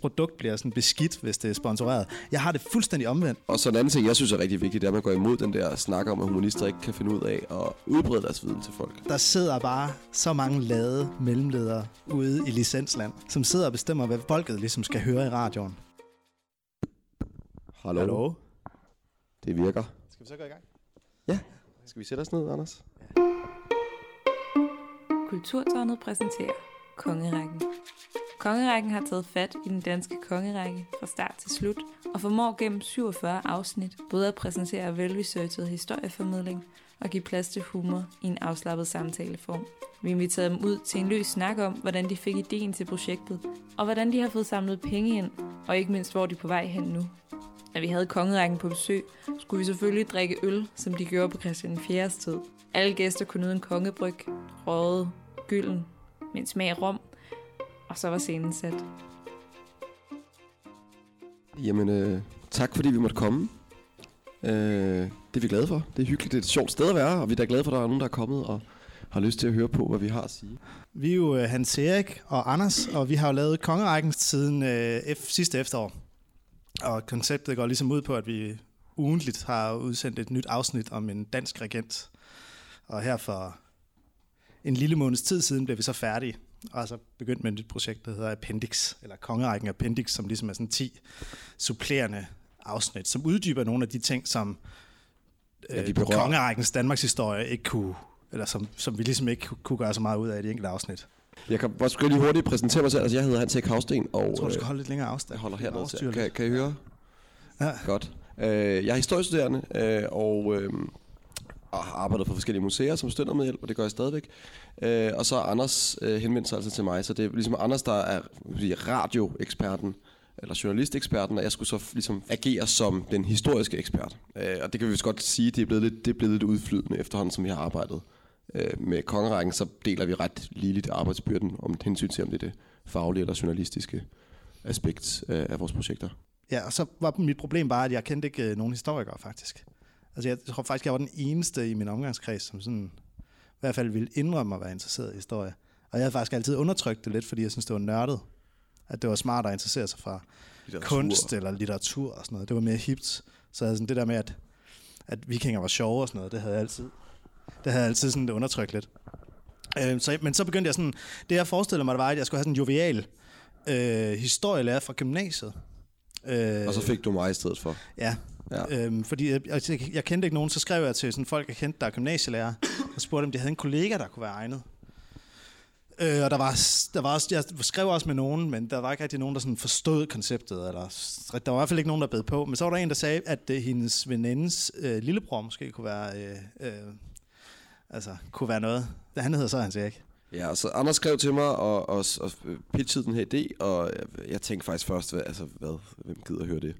produkt bliver sådan beskidt, hvis det er sponsoreret. Jeg har det fuldstændig omvendt. Og så en anden ting, jeg synes er rigtig vigtigt, det er, at man går imod den der snak om, at humanister ikke kan finde ud af at udbrede deres viden til folk. Der sidder bare så mange lade mellemledere ude i licensland, som sidder og bestemmer, hvad folket ligesom skal høre i radioen. Hallo. Hallo? Det virker. Skal vi så gå i gang? Ja. Skal vi sætte os ned, Anders? Kulturtårnet præsenterer Kongerækken. Kongerækken har taget fat i den danske kongerække fra start til slut, og formår gennem 47 afsnit både at præsentere velresearchet historieformidling og give plads til humor i en afslappet samtaleform. Vi inviterede dem ud til en løs snak om, hvordan de fik ideen til projektet, og hvordan de har fået samlet penge ind, og ikke mindst, hvor de er på vej hen nu. Når vi havde kongerækken på besøg, skulle vi selvfølgelig drikke øl, som de gjorde på Christian 4. tid. Alle gæster kunne nyde en kongebryg, røget, gylden, med en smag af rom, og så var scenen sat. Jamen, øh, tak fordi vi måtte komme. Øh, det er vi glade for. Det er hyggeligt. Det er et sjovt sted at være, og vi er da glade for, at der er nogen, der er kommet og har lyst til at høre på, hvad vi har at sige. Vi er jo øh, Hans Erik og Anders, og vi har jo lavet kongerækken siden øh, F- sidste efterår. Og konceptet går ligesom ud på, at vi ugentligt har udsendt et nyt afsnit om en dansk regent. Og her for en lille måneds tid siden blev vi så færdige, og så begyndt med et nyt projekt, der hedder Appendix, eller Kongerækken Appendix, som ligesom er sådan 10 supplerende afsnit, som uddyber nogle af de ting, som Ja, øh, berører. Kongerækkens Danmarks historie ikke kunne, eller som, som vi ligesom ikke kunne- gøre så meget ud af i de enkelte afsnit. Jeg kan skulle lige hurtigt præsentere mig selv. Altså, jeg hedder Hans Erik Havsten, og Jeg tror, du skal øh, holde lidt længere afstand. jeg holder hernede til. Kan, kan I høre? Ja. Godt. Øh, jeg er historiestuderende, øh, og øh, og har arbejdet på forskellige museer som støtter med hjælp, og det gør jeg stadigvæk. Øh, og så er Anders øh, henvendt sig altså til mig, så det er ligesom Anders, der er sige, radioeksperten, eller journalisteksperten, og jeg skulle så ligesom agere som den historiske ekspert. Øh, og det kan vi vist godt sige, det er blevet lidt, det er blevet lidt udflydende efterhånden, som vi har arbejdet øh, med kongerækken, så deler vi ret ligeligt arbejdsbyrden om hensyn til, om det er det faglige eller journalistiske aspekt øh, af vores projekter. Ja, og så var mit problem bare, at jeg kendte ikke øh, nogen historikere faktisk. Altså jeg tror faktisk, jeg var den eneste i min omgangskreds, som sådan, i hvert fald ville indrømme at være interesseret i historie. Og jeg havde faktisk altid undertrykt det lidt, fordi jeg synes, det var nørdet. At det var smart at interessere sig for Litteratur. kunst eller litteratur og sådan noget. Det var mere hipt. Så jeg sådan det der med, at, at vikinger var sjove og sådan noget, det havde jeg altid, det havde jeg altid sådan det undertrykt lidt. Øh, så, men så begyndte jeg sådan, det jeg forestillede mig, det var, at jeg skulle have sådan en jovial øh, historielærer fra gymnasiet. Øh, Og så fik du mig i stedet for. Ja, Ja. Øhm, fordi jeg, jeg, jeg kendte ikke nogen, så skrev jeg til sådan folk, jeg kendte, der er gymnasielærer, og spurgte, om de havde en kollega, der kunne være egnet. Øh, og der var, der var jeg skrev også med nogen, men der var ikke rigtig nogen, der sådan forstod konceptet. Eller, der var i hvert fald ikke nogen, der bed på. Men så var der en, der sagde, at det, hendes venindes øh, lillebror måske kunne være, øh, øh, altså, kunne være noget. Han hedder så Hans Erik. Ja, så Anders skrev til mig og, og, og pitchede den her idé, og jeg, jeg tænkte faktisk først, hvad, altså hvad, hvem gider høre det?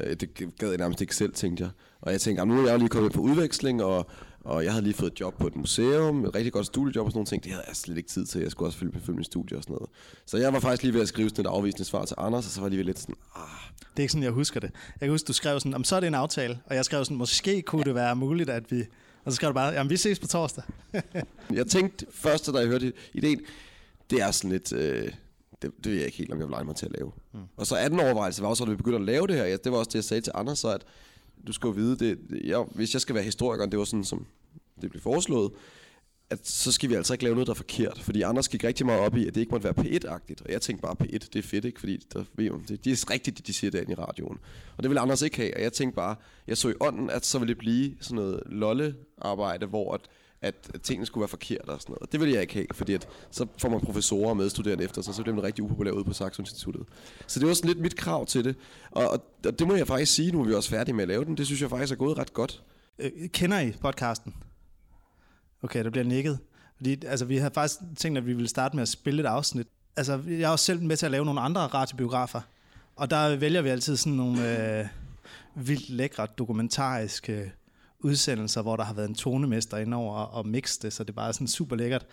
Øh, Det gad jeg nærmest ikke selv, tænkte jeg. Og jeg tænkte, "Jamen, nu er jeg lige kommet på udveksling, og, og jeg havde lige fået et job på et museum, et rigtig godt studiejob og sådan nogle ting. Det havde jeg slet ikke tid til, jeg skulle også fylde, fylde min studie og sådan noget. Så jeg var faktisk lige ved at skrive sådan et afvisende svar til Anders, og så var jeg lige ved lidt sådan, ah, Det er ikke sådan, jeg husker det. Jeg kan huske, du skrev sådan, om så er det en aftale, og jeg skrev sådan, måske kunne det være muligt, at vi... Og så skrev du bare, jamen vi ses på torsdag. Jeg tænkte først, da jeg hørte ideen, det er sådan lidt, øh, det, det ved jeg ikke helt, om jeg vil lege mig til at lave. Mm. Og så anden overvejelse var også, at vi begyndte at lave det her. Ja, det var også det, jeg sagde til Anders, så at du skal jo vide, det, jeg, hvis jeg skal være historiker, det var sådan, som det blev foreslået, at så skal vi altså ikke lave noget, der er forkert. Fordi Anders gik rigtig meget op i, at det ikke måtte være P1-agtigt. Og jeg tænkte bare, P1, det er fedt, ikke? Fordi der, ved man, det, det er rigtigt, det de siger derinde i radioen. Og det ville Anders ikke have. Og jeg tænkte bare, jeg så i ånden, at så ville det blive sådan noget lolle-arbejde, hvor at, at, at tingene skulle være forkerte og sådan noget. Det ville jeg ikke have, fordi at, så får man professorer og medstuderende efter sig, så bliver man rigtig upopulær ude på Saxo Instituttet. Så det var sådan lidt mit krav til det. Og, og, og det må jeg faktisk sige, nu er vi også færdige med at lave den. Det synes jeg faktisk er gået ret godt. Øh, kender I podcasten? Okay, der bliver nikket. Fordi altså, vi har faktisk tænkt, at vi ville starte med at spille et afsnit. Altså, jeg er også selv med til at lave nogle andre radiobiografer. Og der vælger vi altid sådan nogle øh, vildt lækre dokumentariske udsendelser, hvor der har været en tonemester indover og mixe det, så det bare er sådan super lækkert.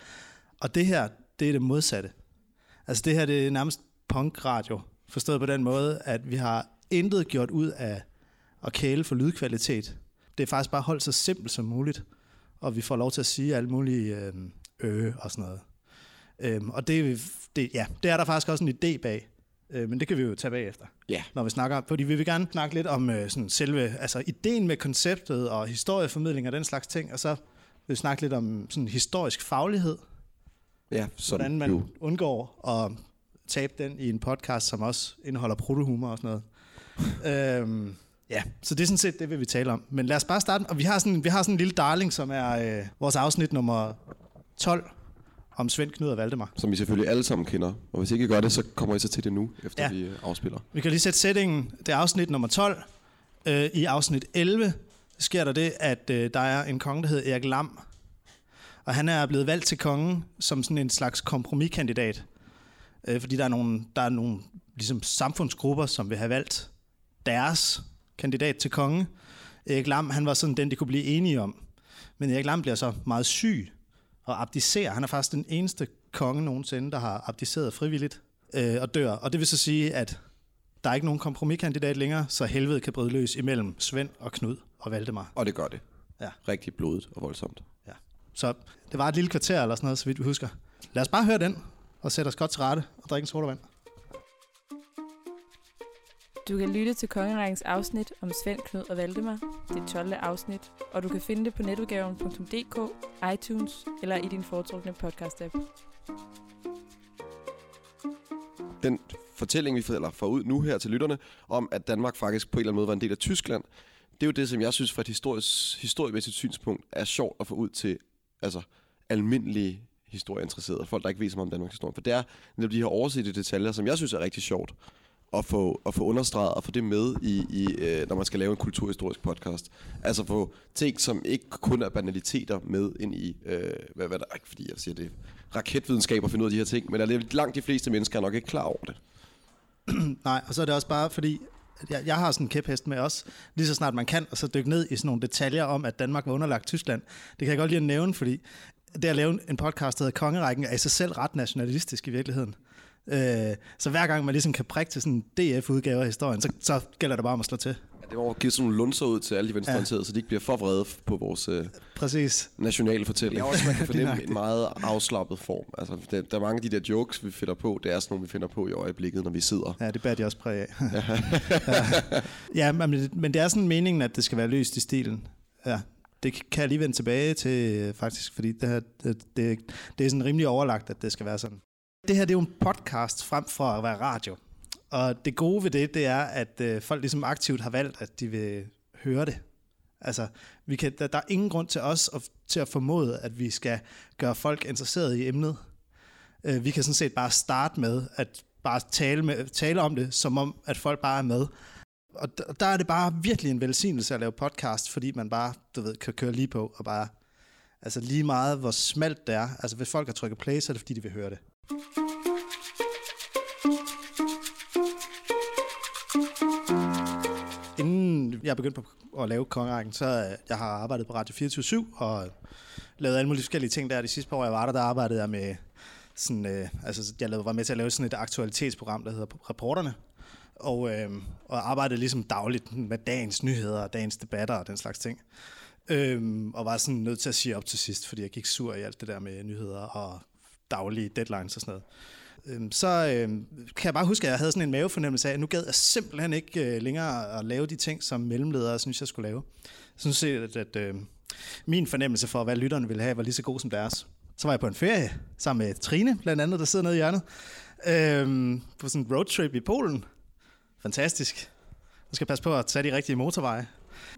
Og det her, det er det modsatte. Altså det her, det er nærmest punkradio, forstået på den måde, at vi har intet gjort ud af at kæle for lydkvalitet. Det er faktisk bare holdt så simpelt som muligt, og vi får lov til at sige alle mulige øh, øh og sådan noget. Øhm, og det, det, ja, det er der faktisk også en idé bag. Øh, men det kan vi jo tage bagefter, Ja. når vi snakker. Fordi vi vil gerne snakke lidt om øh, sådan selve altså ideen med konceptet og historieformidling og den slags ting. Og så vil vi snakke lidt om sådan historisk faglighed. Ja, sådan hvordan man jo. undgår at tabe den i en podcast, som også indeholder protohumor og sådan noget. øhm, ja, så det er sådan set det, vil vi tale om. Men lad os bare starte. Og vi har sådan, vi har sådan en lille darling, som er øh, vores afsnit nummer 12 om Svend, Knud og Valdemar. Som I selvfølgelig alle sammen kender. Og hvis I ikke gør det, så kommer I så til det nu, efter Ja. vi øh, afspiller. Vi kan lige sætte sætningen. Det er afsnit nummer 12. Øh, I afsnit 11 sker der det, at øh, der er en konge, der hedder Erik Lam. Og han er blevet valgt til kongen som sådan en slags kompromiskandidat. Øh, fordi der er nogle, der er nogle ligesom samfundsgrupper, som vil have valgt deres kandidat til konge. Erik Lam, han var sådan den, de kunne blive enige om. Men Erik Lam bliver så meget syg og abdicerer. Han er faktisk den eneste konge nogensinde, der har abdiceret frivilligt øh, og dør. Og det vil så sige, at der er ikke nogen kompromiskandidat længere, så helvede kan bryde løs imellem Svend og Knud og Valdemar. Og det gør det. Ja. Rigtig blodet og voldsomt. Ja. Så det var et lille kvarter eller sådan noget, så vidt vi husker. Lad os bare høre den, og sætte os godt til rette og drikke en sodavand. Du kan lytte til Kongerækkens afsnit om Svend, Knud og Valdemar, det 12. afsnit, og du kan finde det på netudgaven.dk, iTunes eller i din foretrukne podcast-app. Den fortælling, vi fortæller får ud nu her til lytterne, om at Danmark faktisk på en eller anden måde var en del af Tyskland, det er jo det, som jeg synes fra et historisk, historiemæssigt synspunkt er sjovt at få ud til altså, almindelige historieinteresserede, folk, der ikke ved så meget om Danmarks historie. For det er netop de her oversete detaljer, som jeg synes er rigtig sjovt at få, at få understreget og få det med, i, i, øh, når man skal lave en kulturhistorisk podcast. Altså få ting, som ikke kun er banaliteter med ind i, øh, hvad, hvad der ikke fordi jeg siger det, raketvidenskab at finde ud af de her ting, men at langt de fleste mennesker er nok ikke klar over det. Nej, og så er det også bare fordi, jeg, jeg har sådan en kæphest med også, lige så snart man kan, og så dykke ned i sådan nogle detaljer om, at Danmark var underlagt Tyskland. Det kan jeg godt lige at nævne, fordi det at lave en podcast, der hedder Kongerækken, er i sig selv ret nationalistisk i virkeligheden. Øh, så hver gang man ligesom kan prikke til sådan en DF-udgave af historien, så, så gælder det bare om at slå til. Ja, det var at give sådan nogle lunser ud til alle de venstreorienterede, ja. så de ikke bliver for vrede på vores øh, Præcis. nationale fortælling. Ja, også man kan fornemme en meget afslappet form. Altså, der, der er mange af de der jokes, vi finder på, det er sådan nogle, vi finder på i øjeblikket, når vi sidder. Ja, det bærer de også præg af. ja, ja men, men det er sådan meningen, at det skal være løst i stilen. Ja, det kan jeg lige vende tilbage til, øh, faktisk, fordi det, her, det, det, det er sådan rimelig overlagt, at det skal være sådan. Det her det er jo en podcast frem for at være radio. Og det gode ved det, det er, at øh, folk ligesom aktivt har valgt, at de vil høre det. Altså, vi kan, der, der er ingen grund til os at, til at formode, at vi skal gøre folk interesseret i emnet. Øh, vi kan sådan set bare starte med at bare tale, med, tale om det, som om, at folk bare er med. Og der, der er det bare virkelig en velsignelse at lave podcast, fordi man bare, du ved, kan køre lige på og bare, altså lige meget, hvor smalt det er. Altså hvis folk har trykket play, så er det fordi, de vil høre det. Inden jeg begyndte på at lave kongerækken, så jeg har arbejdet på Radio 24 og lavet alle mulige forskellige ting der. De sidste par år, jeg var der, der arbejdede jeg med sådan, øh, altså jeg lavede, var med til at lave sådan et aktualitetsprogram, der hedder Reporterne, og, øh, og arbejdede ligesom dagligt med dagens nyheder og dagens debatter og den slags ting. Øhm, og var sådan nødt til at sige op til sidst, fordi jeg gik sur i alt det der med nyheder og daglige deadlines og sådan noget. Øhm, så øh, kan jeg bare huske, at jeg havde sådan en mavefornemmelse af, at nu gad jeg simpelthen ikke øh, længere at lave de ting, som mellemledere synes, jeg skulle lave. Jeg synes at, at øh, min fornemmelse for, hvad lytterne ville have, var lige så god som deres. Så var jeg på en ferie sammen med Trine, blandt andet, der sidder nede i hjørnet, øh, på sådan en roadtrip i Polen. Fantastisk. Nu skal passe på at tage de rigtige motorveje.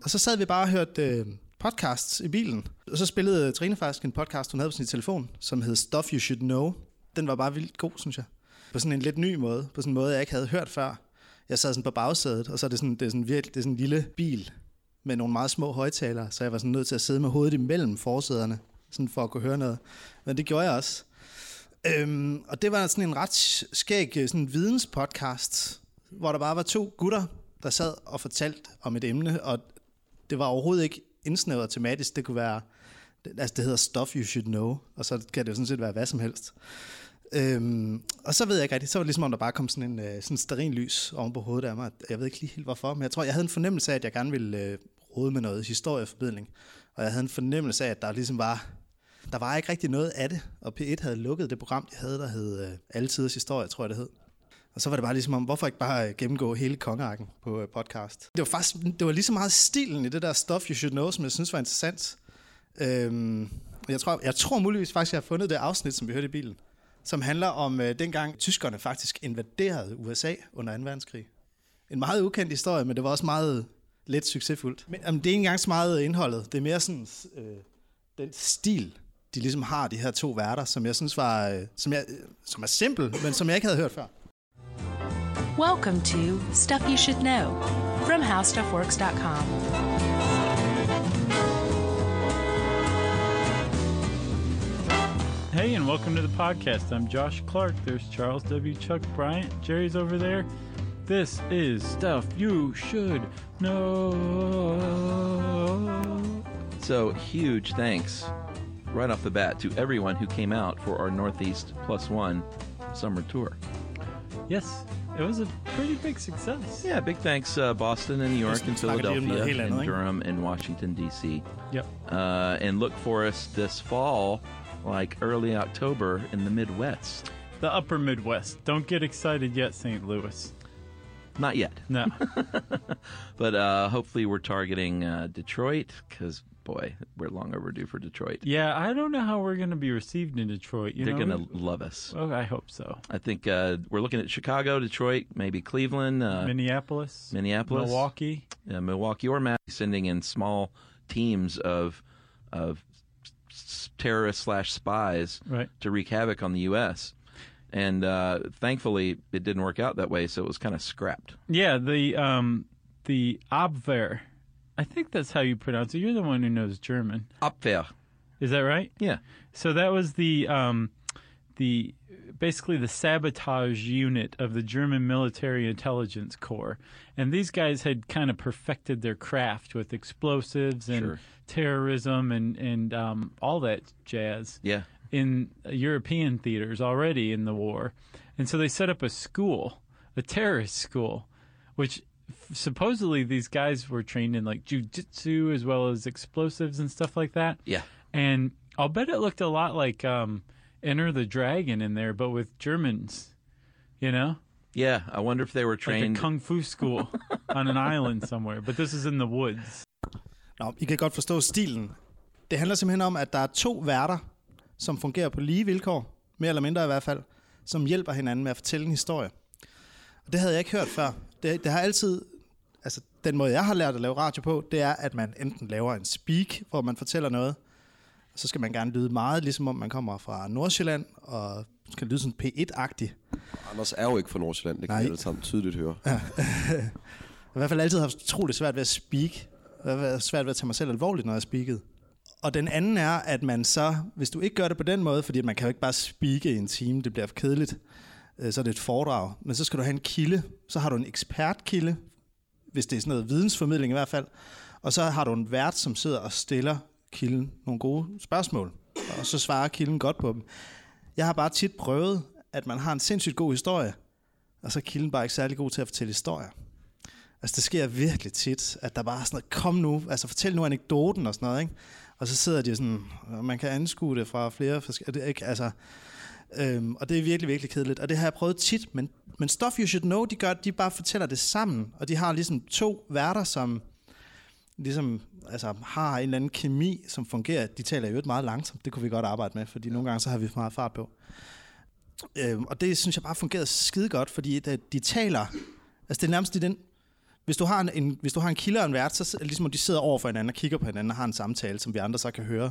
Og så sad vi bare og hørte øh, podcasts i bilen. Og så spillede Trine faktisk en podcast, hun havde på sin telefon, som hed Stuff You Should Know. Den var bare vildt god, synes jeg. På sådan en lidt ny måde. På sådan en måde, jeg ikke havde hørt før. Jeg sad sådan på bagsædet, og så er det sådan, det er sådan, virkelig, det er sådan en lille bil med nogle meget små højtalere, så jeg var sådan nødt til at sidde med hovedet imellem forsæderne, sådan for at kunne høre noget. Men det gjorde jeg også. Øhm, og det var sådan en ret skæg øh, sådan videnspodcast, hvor der bare var to gutter, der sad og fortalte om et emne, og det var overhovedet ikke indsnævret tematisk. Det kunne være, altså det hedder Stuff You Should Know, og så kan det jo sådan set være hvad som helst. Øhm, og så ved jeg ikke rigtigt, så var det ligesom om der bare kom sådan en øh, sådan sterin lys oven på hovedet af mig. Jeg ved ikke lige helt hvorfor, men jeg tror, jeg havde en fornemmelse af, at jeg gerne ville øh, rode med noget historieformidling. Og jeg havde en fornemmelse af, at der ligesom var, der var ikke rigtig noget af det. Og P1 havde lukket det program, de havde, der hed øh, Altiders Historie, tror jeg det hed. Og så var det bare ligesom om, hvorfor ikke bare øh, gennemgå hele kongerækken på øh, podcast? Det var faktisk, det var lige så meget stilen i det der stuff you should know, som jeg synes var interessant. Øhm, jeg, tror, jeg tror muligvis faktisk, jeg har fundet det afsnit, som vi hørte i bilen, som handler om øh, dengang tyskerne faktisk invaderede USA under 2. verdenskrig. En meget ukendt historie, men det var også meget lidt succesfuldt. Men jamen, det er ikke engang så meget indholdet. Det er mere sådan øh, den stil, de ligesom har, de her to værter, som jeg synes var, øh, som, jeg, øh, som er simpel, men som jeg ikke havde hørt før. Welcome to Stuff You Should Know from HowStuffWorks.com. Hey, and welcome to the podcast. I'm Josh Clark. There's Charles W. Chuck Bryant. Jerry's over there. This is Stuff You Should Know. So, huge thanks right off the bat to everyone who came out for our Northeast Plus One summer tour. Yes, it was a pretty big success. Yeah, big thanks, uh, Boston and New York and snakker de om noget Philadelphia and? Durham and Washington, D.C. Yep. Uh, and look for us this fall, like early October in the Midwest. The upper Midwest. Don't get excited yet, St. Louis. Not yet, No. but uh, hopefully we're targeting uh, Detroit because, boy, we're long overdue for Detroit. yeah, I don't know how we're going to be received in Detroit. You They're going to love us. Oh, I hope so. I think uh, we're looking at Chicago, Detroit, maybe Cleveland, uh, Minneapolis, Minneapolis. Milwaukee. uh, Milwaukee or Matt sending in small teams of of terrorists slash spies Right. to wreak havoc on the U.S. And uh, thankfully, it didn't work out that way, so it was kind of scrapped. Yeah, the um the Abwehr. I think that's how you pronounce it. You're the one who knows German. Abwehr. Is that right? Yeah. So that was the um, the basically the sabotage unit of the German military intelligence corps, and these guys had kind of perfected their craft with explosives and Sure. terrorism and and um, all that jazz Yeah. in European theaters already in the war, and so they set up a school, a terrorist school, which supposedly these guys were trained in like jujitsu as well as explosives and stuff like that. Yeah. And I'll bet it looked a lot like um, Enter the Dragon in there, but with Germans, you know, Yeah. I wonder if they were like trained. a kung fu school on an island somewhere. But this is in the woods. Nå, I kan godt forstå stilen. Det handler simpelthen om, at der er to værter, som fungerer på lige vilkår, mere eller mindre i hvert fald, som hjælper hinanden med at fortælle en historie. Og det havde jeg ikke hørt før. Det, det har altid, altså den måde, jeg har lært at lave radio på, det er, at man enten laver en speak, hvor man fortæller noget, og så skal man gerne lyde meget, ligesom om man kommer fra Nordsjælland, og skal lyde sådan P1-agtig. Anders er jo ikke fra Nordsjælland, det kan Nej. vi alle sammen tydeligt høre. Jeg har i hvert fald altid haft utroligt svært ved at speak. Jeg har svært ved at tage mig selv alvorligt, når jeg speakede. Og den anden er, at man så, hvis du ikke gør det på den måde, fordi man kan jo ikke bare speake i en time, det bliver for kedeligt, øh, så er det et foredrag, men så skal du have en kilde, så har du en ekspertkilde, hvis det er sådan noget vidensformidling i hvert fald, og så har du en vært, som sidder og stiller kilden nogle gode spørgsmål, og så svarer kilden godt på dem. Jeg har bare tit prøvet, at man har en sindssygt god historie, og så er kilden bare ikke særlig god til at fortælle historier. Altså, det sker virkelig tit, at der bare er sådan noget, kom nu, altså fortæl nu anekdoten og sådan noget, ikke? Og så sidder de sådan, og man kan anskue det fra flere forskellige, ikke? Altså, øhm, og det er virkelig, virkelig kedeligt. Og det har jeg prøvet tit, men, men Stuff You Should Know, de gør, de bare fortæller det sammen, og de har ligesom to værter, som ligesom altså, har en eller anden kemi, som fungerer. De taler jo meget langsomt, det kunne vi godt arbejde med, fordi nogle gange så har vi for meget fart på. Øhm, og det synes jeg bare fungerer skide godt, fordi de, de taler, altså det er nærmest i den, hvis du har en, en, hvis du har en kilde og en vært, så er det ligesom, de sidder over for hinanden og kigger på hinanden og har en samtale, som vi andre så kan høre.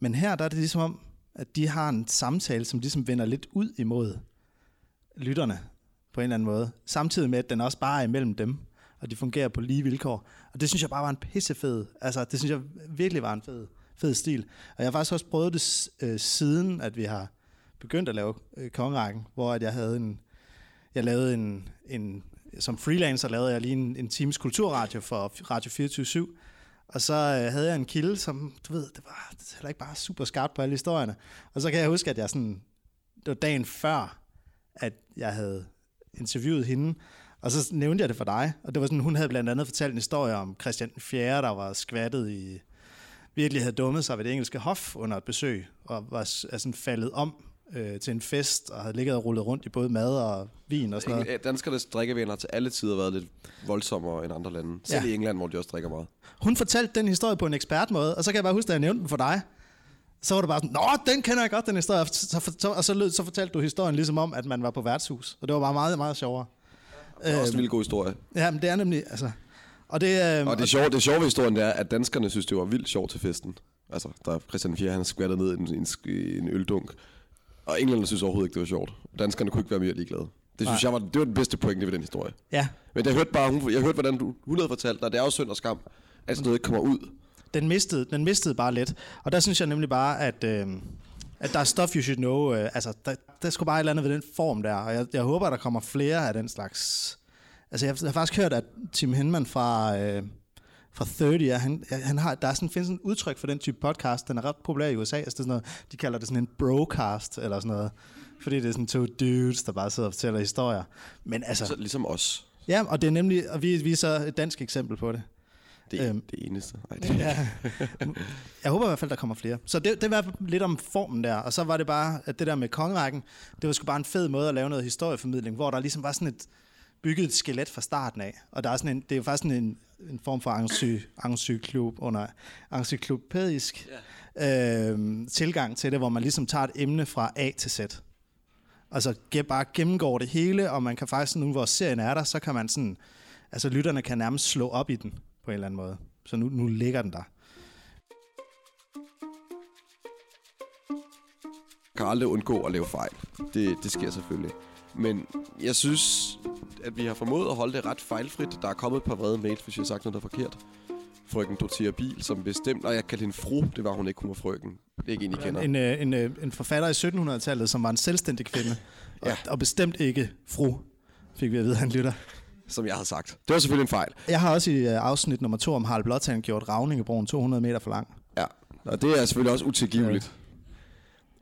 Men her der er det ligesom om, at de har en samtale, som ligesom vender lidt ud imod lytterne på en eller anden måde. Samtidig med, at den også bare er imellem dem, og de fungerer på lige vilkår. Og det synes jeg bare var en pissefed, altså det synes jeg virkelig var en fed, fed stil. Og jeg har faktisk også prøvet det øh, siden, at vi har begyndt at lave øh, kongerækken, hvor at jeg havde en, jeg lavede en, en, som freelancer lavede jeg lige en, en times kulturradio for Radio 24 og så øh, havde jeg en kilde, som, du ved, det var heller ikke bare super skarpt på alle historierne. Og så kan jeg huske, at jeg sådan, det var dagen før, at jeg havde interviewet hende, og så nævnte jeg det for dig, og det var sådan, hun havde blandt andet fortalt en historie om Christian 4., der var skvattet i, virkelig havde dummet sig ved det engelske hof under et besøg, og var altså, faldet om øh, til en fest, og havde ligget og rullet rundt i både mad og vin og sådan noget. Engl- Danskernes drikkevaner til alle tider været lidt voldsommere end andre lande. Selv Ja. i England, hvor de også drikker meget. Hun fortalte den historie på en ekspertmåde, og så kan jeg bare huske, at jeg nævnte den for dig. Så var det bare sådan, Nå, den kender jeg godt, den historie. Så, så, og så, lød, så fortalte du historien ligesom om, at man var på værtshus. Og det var bare meget, meget sjovere. Det er også en vildt god historie. Ja, men det er nemlig, altså... Og det, øh, Og det sjove, det sjove ved historien det er, at danskerne synes, det var vildt sjovt til festen. Altså, der er Christian 4, han skvattede ned i en, en, en øldunk. Og englænderne synes overhovedet ikke, det var sjovt. Danskerne kunne ikke være mere ligeglade. Det synes Nej. jeg var, det var den bedste pointe ved den historie. Ja, Men jeg hørte bare, hun, jeg hørte, hvordan du, hun havde fortalt dig, det er jo synd og skam, at sådan noget ikke kommer ud. den mistede, den mistede bare lidt. Og der synes jeg nemlig bare, at, øh, at der er stuff you should know. Øh, altså, der, der skulle bare et eller andet ved den form der. Og jeg, jeg håber, der kommer flere af den slags... Altså, jeg, jeg har faktisk hørt, at Tim Henman fra, øh, fra 30, ja, han, han har, der er sådan, findes sådan et udtryk for den type podcast. Den er ret populær i USA. Altså, det er sådan noget, de kalder det sådan en brocast, eller sådan noget. Fordi det er sådan to dudes, der bare sidder og fortæller historier. Men altså, Så, ligesom os. ja, og det er nemlig, og vi, vi er så et dansk eksempel på det. Det er Øhm. det eneste. Ej, det, Ja. Jeg håber i hvert fald, der kommer flere. Så det, det var lidt om formen der. Og så var det bare, at det der med kongerækken, det var sgu bare en fed måde at lave noget historieformidling, hvor der ligesom var sådan et bygget et skelet fra starten af. Og der er sådan en, det er jo faktisk sådan en, en form for ency- encyklop under encyklopædisk øh, tilgang til det, hvor man ligesom tager et emne fra A til Z. Altså ge- bare gennemgår det hele, og man kan faktisk, nu hvor serien er der, så kan man sådan, altså lytterne kan nærmest slå op i den på en eller anden måde. Så nu, nu ligger den der. kan aldrig undgå at lave fejl. Det, det sker selvfølgelig. Men jeg synes, at vi har formået at holde det ret fejlfrit. Der er kommet et par vrede mails, hvis jeg har sagt noget, der er forkert. Frøken Dortia Bil, som bestemt... Nej, jeg kaldte hende fru. Det var hun ikke. Hun var frøken. Det er ikke en, I kender. En, øh, en, øh, en forfatter i 1700-tallet, som var en selvstændig kvinde. Ja. og, og bestemt ikke fru, fik vi at vide, han lytter. Som jeg havde sagt. Det var selvfølgelig en fejl. Jeg har også i øh, afsnit nummer to om Harald Blåtand gjort Ravningebroen 200 meter for lang. Ja. Og det er selvfølgelig også utilgiveligt.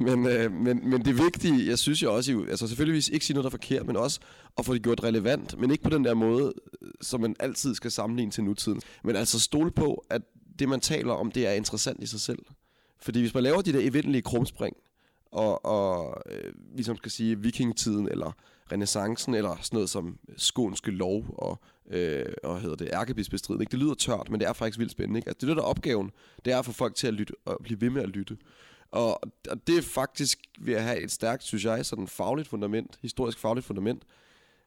Men, øh, men, men det vigtige, jeg synes jo også, altså selvfølgelig ikke sige noget, der er forkert, men også at få det gjort relevant, men ikke på den der måde, øh, som man altid skal sammenligne til nutiden. Men altså stole på, at det, man taler om, det er interessant i sig selv. Fordi hvis man laver de der eventlige krumspring, og, og øh, ligesom skal sige vikingetiden, eller renaissancen, eller sådan noget som skånske lov, og, øh, og hedder det, ærkebispestrid, ikke? det lyder tørt, men det er faktisk vildt spændende. Ikke? Altså, det er det, der er opgaven, det er at få folk til at lytte, og blive ved med at lytte. Og, og det er faktisk ved at have et stærkt, synes jeg, sådan fagligt fundament, historisk fagligt fundament,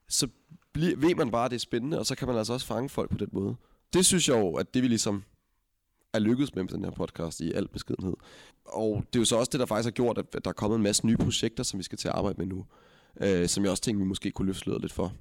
så bliver, ved man bare, at det er spændende, og så kan man altså også fange folk på den måde. Det synes jeg jo, at det vi ligesom er lykkedes med med den her podcast i al beskedenhed. Og det er jo så også det, der faktisk har gjort, at der er kommet en masse nye projekter, som vi skal til at arbejde med nu. Øh, som jeg også tænkte, vi måske kunne løfte lidt for.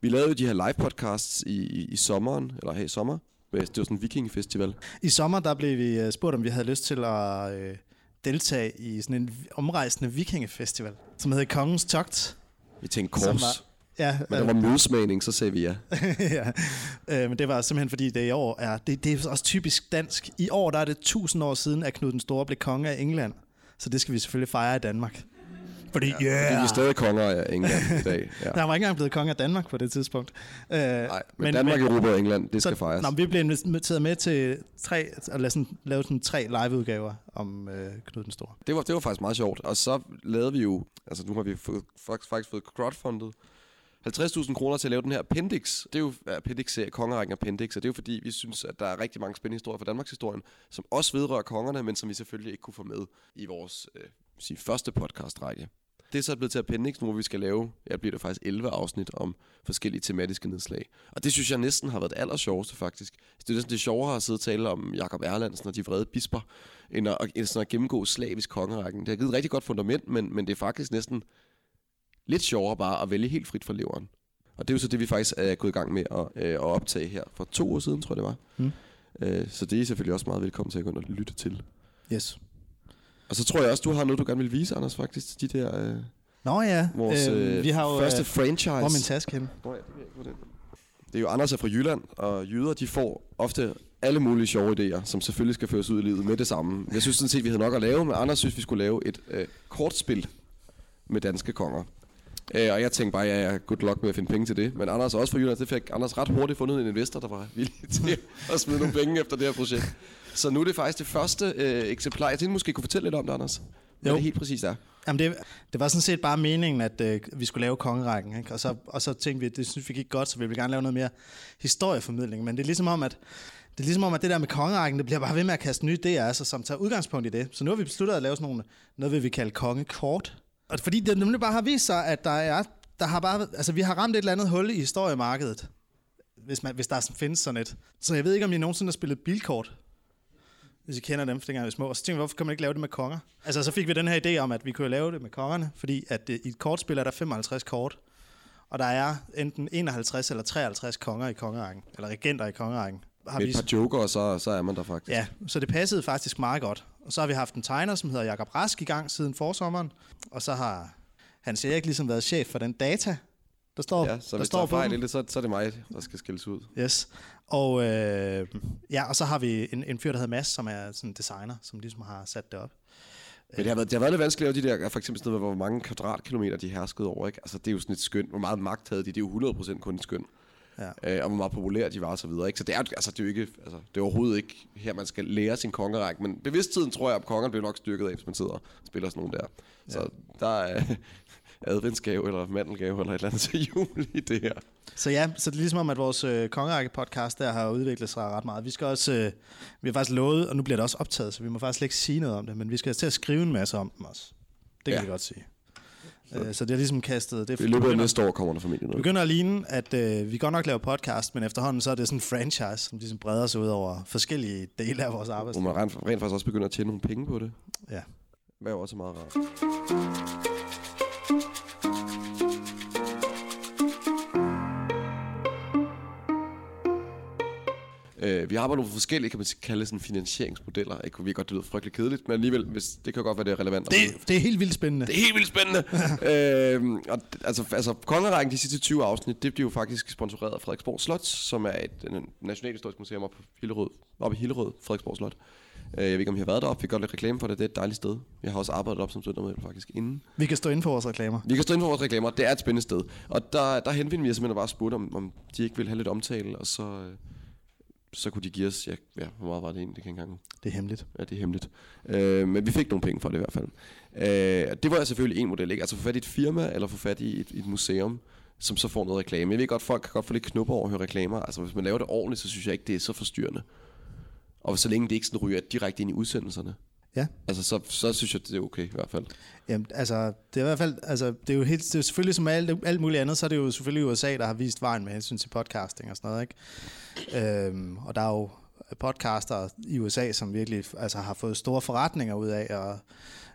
Vi lavede jo de her live podcasts i, i, i sommeren, eller her i sommer. Det var sådan en vikingefestival. I sommer der blev vi øh, spurgt, om vi havde lyst til at øh, deltage i sådan en omrejsende vikingefestival, som hedder Kongens Togt. Vi tænkte kors, var- Ja, men der var mødesmagning, så sagde vi ja. ja. Øh, men det var simpelthen fordi, det i år er, det, det er også typisk dansk. I år der er det 1000 år siden, at Knud den Store blev konge af England. Så det skal vi selvfølgelig fejre i Danmark. Fordi, ja, Fordi vi er stadig konger af England i dag. Ja. Der var ikke engang blevet konge af Danmark på det tidspunkt. Øh, Nej, men, men Danmark, Europa og England, det skal fejres. Nå, vi blev inviteret med til tre, at lave sådan, lave sådan tre liveudgaver om øh, Knud den Store. Det var, det var faktisk meget sjovt. Og så lavede vi jo, altså nu har vi fået, faktisk, faktisk fået crowdfundet 50.000 kroner til at lave den her appendix. Det er jo appendix-serie, kongerækken appendix, og det er jo fordi, vi synes, at der er rigtig mange spændende historier fra Danmarks historien, som også vedrører kongerne, men som vi selvfølgelig ikke kunne få med i vores øh, sige, første podcast-række. Det er så blevet til appendix nu, hvor vi skal lave, ja, bliver det faktisk 11 afsnit om forskellige tematiske nedslag. Og det synes jeg næsten har været det aller sjoveste faktisk. Det er næsten det sjovere at sidde og tale om Jakob Erlandsen og de vrede bisper, end at, end sådan at gennemgå slavisk kongerækken. Det har givet et rigtig godt fundament, men, men det er faktisk næsten lidt sjovere bare at vælge helt frit fra leveren. Og det er jo så det, vi faktisk er gået i gang med at, øh, at optage her for to år siden, tror jeg det var. Mm. Øh, så det er I selvfølgelig også meget velkommen til at gå ind og lytte til. Yes. Og så tror jeg også, du har noget, du gerne vil vise, Anders, faktisk. De der, øh, Nå ja, vores øh, øh, vi har jo... første øh, franchise. hvor min taske henne? Nå ja, det, ved jeg det er jo Anders er fra Jylland, og jyder de får ofte alle mulige sjove idéer, som selvfølgelig skal føres ud i livet med det samme. Jeg synes sådan set, vi havde nok at lave, men Anders synes, vi skulle lave et øh, kortspil med danske konger. Øh, og jeg tænkte bare, ja, ja, good luck med at finde penge til det. Men Anders er også fra Jylland, det fik Anders ret hurtigt fundet en investor, der var villig til at smide nogle penge efter det her projekt. Så nu er det faktisk det første øh, eksemplar. Jeg tænkte måske, kunne fortælle lidt om det, Anders. Hvad Jo. det helt præcis er. Jamen det, det var sådan set bare meningen, at øh, vi skulle lave kongerækken, ikke? Og, så, og så tænkte vi, at det synes vi gik godt, så vi ville gerne lave noget mere historieformidling. Men det er ligesom om, at det er ligesom om, at det der med kongerækken, det bliver bare ved med at kaste nye idéer, altså, som tager udgangspunkt i det. Så nu har vi besluttet at lave sådan nogle, noget, vil vi kalde kongekort. Og fordi det nemlig bare har vist sig, at der er, der har bare, altså vi har ramt et eller andet hul i historiemarkedet, hvis, man, hvis der findes sådan et. Så jeg ved ikke, om I nogensinde har spillet bilkort, hvis I kender dem, for dengang vi var små. Og så tænkte vi, hvorfor kan man ikke lave det med konger? Altså, så fik vi den her idé om, at vi kunne lave det med kongerne, fordi at øh, i et kortspil er der 55 kort, og der er enten 51 eller 53 konger i kongerækken, eller regenter i kongerækken. Har Med vi, et par joker, og så, så er man der faktisk. ja, så det passede faktisk meget godt. Og så har vi haft en tegner, som hedder Jakob Rask i gang siden forsommeren, og så har Hans Erik ligesom været chef for den data, der står, Ja, så der hvis står der er fejl i det, så, så er det mig, der skal skilles ud. Yes. Og, øh, ja, og så har vi en, en fyr, der hedder Mads, som er sådan en designer, som ligesom har sat det op. Men det har, været, det har været lidt vanskeligt at lave de der, for eksempel sådan noget, hvor mange kvadratkilometer de herskede over, ikke? Altså, det er jo sådan et skøn. Hvor meget magt havde de? Det er jo 100% kun et skøn. Ja. Øh, og hvor meget populære de var og så videre, ikke? Så det er, altså, det er jo ikke, altså, det er overhovedet ikke her, man skal lære sin kongerække. Men bevidstheden, tror jeg, at kongerne bliver nok styrket af, hvis man sidder og spiller sådan nogle der. Så der er adventsgave eller mandelgave eller et eller andet til jul i det her. Så ja, så det er ligesom om, at vores øh, kongerække-podcast der har udviklet sig ret meget. Vi skal også, øh, vi har faktisk lovet, og nu bliver det også optaget, så vi må faktisk ikke sige noget om det, men vi skal til at skrive en masse om dem også. Det kan Ja. ja. vi godt sige. Øh, så det er ligesom kastet... Det I løbet af næste år kommer der Det noget. begynder at ligne, at øh, vi godt nok laver podcast, men efterhånden så er det sådan en franchise, som ligesom breder sig ud over forskellige dele af vores Hvor arbejdsliv. man rent, rent faktisk også begynder at tjene nogle penge på det. Ja. Hvad er også meget rart. Øh, vi arbejder nogle forskellige, kan man kalde sådan finansieringsmodeller. Jeg kunne vi godt, det lyder frygtelig kedeligt, men alligevel, hvis, det kan godt være, det er relevant. Det, det er helt vildt spændende. Det er helt vildt spændende. øhm, og, altså, altså, kongerækken, de sidste 20 afsnit, det bliver jo faktisk sponsoreret af Frederiksborg Slot, som er et nationalhistorisk museum oppe, på Hillerød, oppe i Hillerød, Frederiksborg Slot. Øh, jeg ved ikke, om I har været deroppe. Vi kan godt lidt reklame for det. Det er et dejligt sted. Jeg har også arbejdet op som studentermedlem faktisk inden. Vi kan stå inden for vores reklamer. Vi kan stå inden for vores reklamer. Det er et spændende sted. Og der, der henvendte vi os simpelthen bare spurgte, om, om de ikke ville have lidt omtale, og så, øh, så kunne de give os, ja, ja, hvor meget var det egentlig, det kan jeg ikke engang Det er hemmeligt. Ja, det er hemmeligt. Øh, men vi fik nogle penge for det i hvert fald. Øh, det var selvfølgelig en model, ikke? Altså få fat i et firma, eller få fat i et, et museum, som så får noget reklame. Jeg ved godt, folk kan godt få lidt knupper over at høre reklamer. Altså hvis man laver det ordentligt, så synes jeg ikke, det er så forstyrrende. Og så længe det ikke sådan ryger direkte ind i udsendelserne. Ja. Altså så, så synes jeg, det er okay i hvert fald. Jamen, altså, det er i hvert fald, altså, det er jo helt, det er selvfølgelig som alt, alt muligt andet, så er det jo selvfølgelig USA, der har vist vejen med hensyn til podcasting og sådan noget, ikke? Øhm, og der er jo podcaster i USA, som virkelig altså, har fået store forretninger ud af at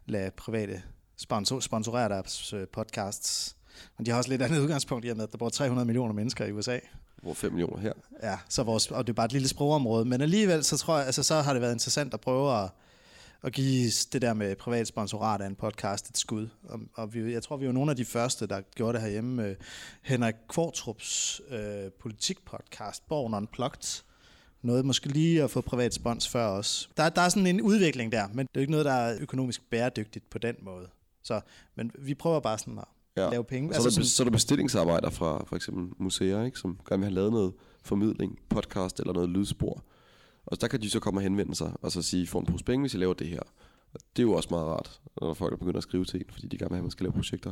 lade private sponsor, sponsorere deres øh, podcasts. Men de har også lidt andet udgangspunkt i, og med, at der bor 300 millioner mennesker i USA. Hvor 5 millioner her. Ja, så vores, og det er bare et lille sprogområde. Men alligevel, så tror jeg, altså, så har det været interessant at prøve at, at give det der med privat sponsorat af en podcast et skud. Og, og vi, jeg tror, vi var nogle af de første, der gjorde det herhjemme. Henrik Kvartrups øh, politikpodcast, Born Unplugged. Noget måske lige at få privat spons før os. Der, der er sådan en udvikling der, men det er jo ikke noget, der er økonomisk bæredygtigt på den måde. Så, men vi prøver bare sådan at Ja. lave penge. Så, altså, sådan, der, så er der bestillingsarbejder fra for eksempel museer, ikke, som gerne vil have lavet noget formidling, podcast eller noget lydspor. Og der kan de så komme og henvende sig, og så sige, få en pose penge, hvis jeg laver det her. Og det er jo også meget rart, når folk er begyndt at skrive til en, fordi de gerne vil have, at man skal lave projekter.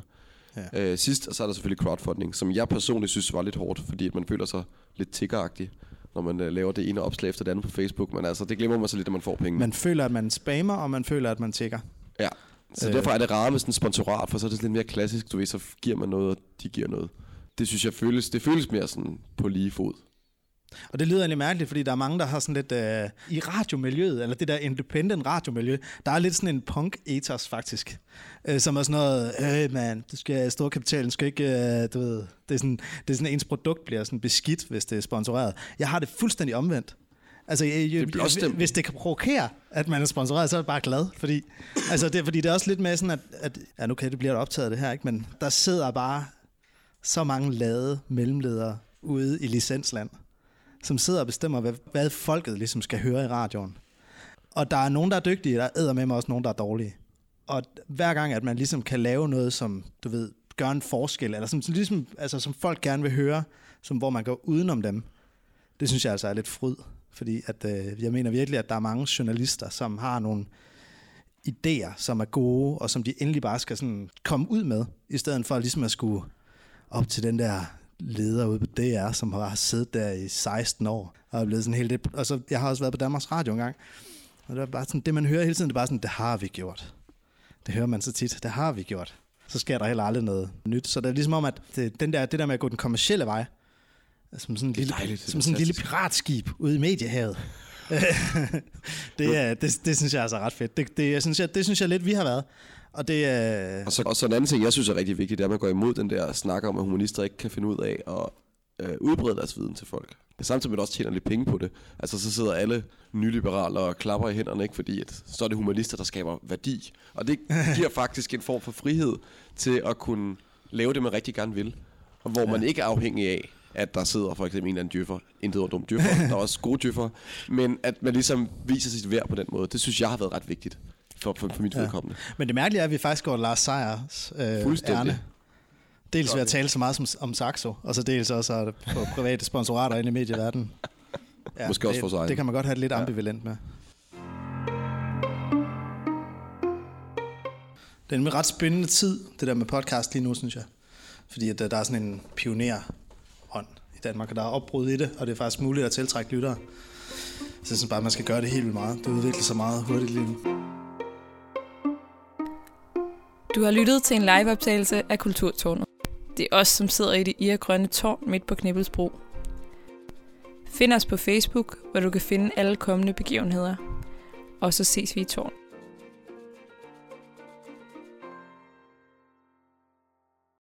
Ja. Øh, sidst, så er der selvfølgelig crowdfunding, som jeg personligt synes var lidt hårdt, fordi man føler sig lidt tiggeragtig, når man øh, laver det ene opslag efter det andet på Facebook. Men altså, det glemmer man så lidt, når man får penge. man føler, at man spammer, og man føler, at man tigger. Ja, så Øh. derfor er det rart med sådan en sponsorat, for så er det lidt mere klassisk, du ved, så giver man noget, og de giver noget. Det synes jeg føles, det føles mere sådan på lige fod. Og det lyder egentlig mærkeligt, fordi der er mange, der har sådan lidt... Øh, I radiomiljøet, eller det der independent radiomiljø, der er lidt sådan en punk-ethos faktisk. Øh, som er sådan noget, øh man, du skal, storkapitalen skal ikke, øh, du ved, det er, sådan, det er sådan, ens produkt bliver sådan beskidt, hvis det er sponsoreret. Jeg har det fuldstændig omvendt. Altså, jeg, jeg, Det jeg, hvis det kan provokere, at man er sponsoreret, så er jeg bare glad. Fordi, altså det, fordi det er også lidt med sådan, at, at ja, nu kan det blive optaget det her, ikke? men der sidder bare så mange lade mellemledere ude i licensland, som sidder og bestemmer, hvad, hvad folket ligesom skal høre i radioen. Og der er nogen, der er dygtige, der er med mig også nogen, der er dårlige. Og hver gang, at man ligesom kan lave noget, som du ved, gør en forskel, eller som, som ligesom, altså, som folk gerne vil høre, som, hvor man går udenom dem, det synes jeg altså er lidt fryd. Fordi at, øh, jeg mener virkelig, at der er mange journalister, som har nogle idéer, som er gode, og som de endelig bare skal sådan komme ud med, i stedet for ligesom at skulle op til den der leder ude på DR, som har siddet der i 16 år, og er blevet sådan helt... lidt- Og så, jeg har også været på Danmarks Radio en gang, og det er bare sådan, det man hører hele tiden, det er bare sådan, det har vi gjort. Det hører man så tit, det har vi gjort. Så sker der heller aldrig noget nyt. Så det er ligesom om, at det, den der, det der med at gå den kommercielle vej, som sådan en lille, dejligt, det som sådan en lille piratskib ude i mediehavet. det, er, det, det, synes jeg er altså ret fedt. Det, det, jeg synes jeg, det synes jeg lidt, vi har været. Og det er... Og så, og så en anden ting, jeg synes er rigtig vigtigt, det er, at man går imod den der snak om, at humanister ikke kan finde ud af at øh, udbrede deres viden til folk. Samtidig med, at også tjener lidt penge på det. Altså, så sidder alle nyliberale og klapper i hænderne, ikke? fordi at, så er det humanister, der skaber værdi. Og det giver faktisk en form for frihed til at kunne lave det, man rigtig gerne vil. Og hvor ja. man ikke er afhængig af, at der sidder for eksempel en eller anden djøffer, intet over dum djøffer, der er også gode djøffer, men at man ligesom viser sit værd på den måde. Det synes jeg har været ret vigtigt for, for, for mit Ja. vedkommende. Men det mærkelige er, at vi faktisk går Lars Seiers øh, Fuldstændig. ærne. Dels ved at tale så meget som, om Saxo, og så dels også få private sponsorater ind i medieverdenen. Ja, Måske også det, vores egen. Det kan man godt have det lidt Ja. ambivalent med. Det er en ret spændende tid, det der med podcast lige nu, synes jeg. Fordi at der, der er sådan en pionerånd i Danmark, og der er opbrud i det, og det er faktisk muligt at tiltrække lyttere. Så jeg synes bare, at man skal gøre det helt vildt meget. Det udvikler sig meget hurtigt lige nu. Du har lyttet til en liveoptagelse af Kulturtårnet. Det er os, som sidder i det irgrønne tårn midt på Knibbelsbro. Find os på Facebook, hvor du kan finde alle kommende begivenheder. Og så ses vi i tårn.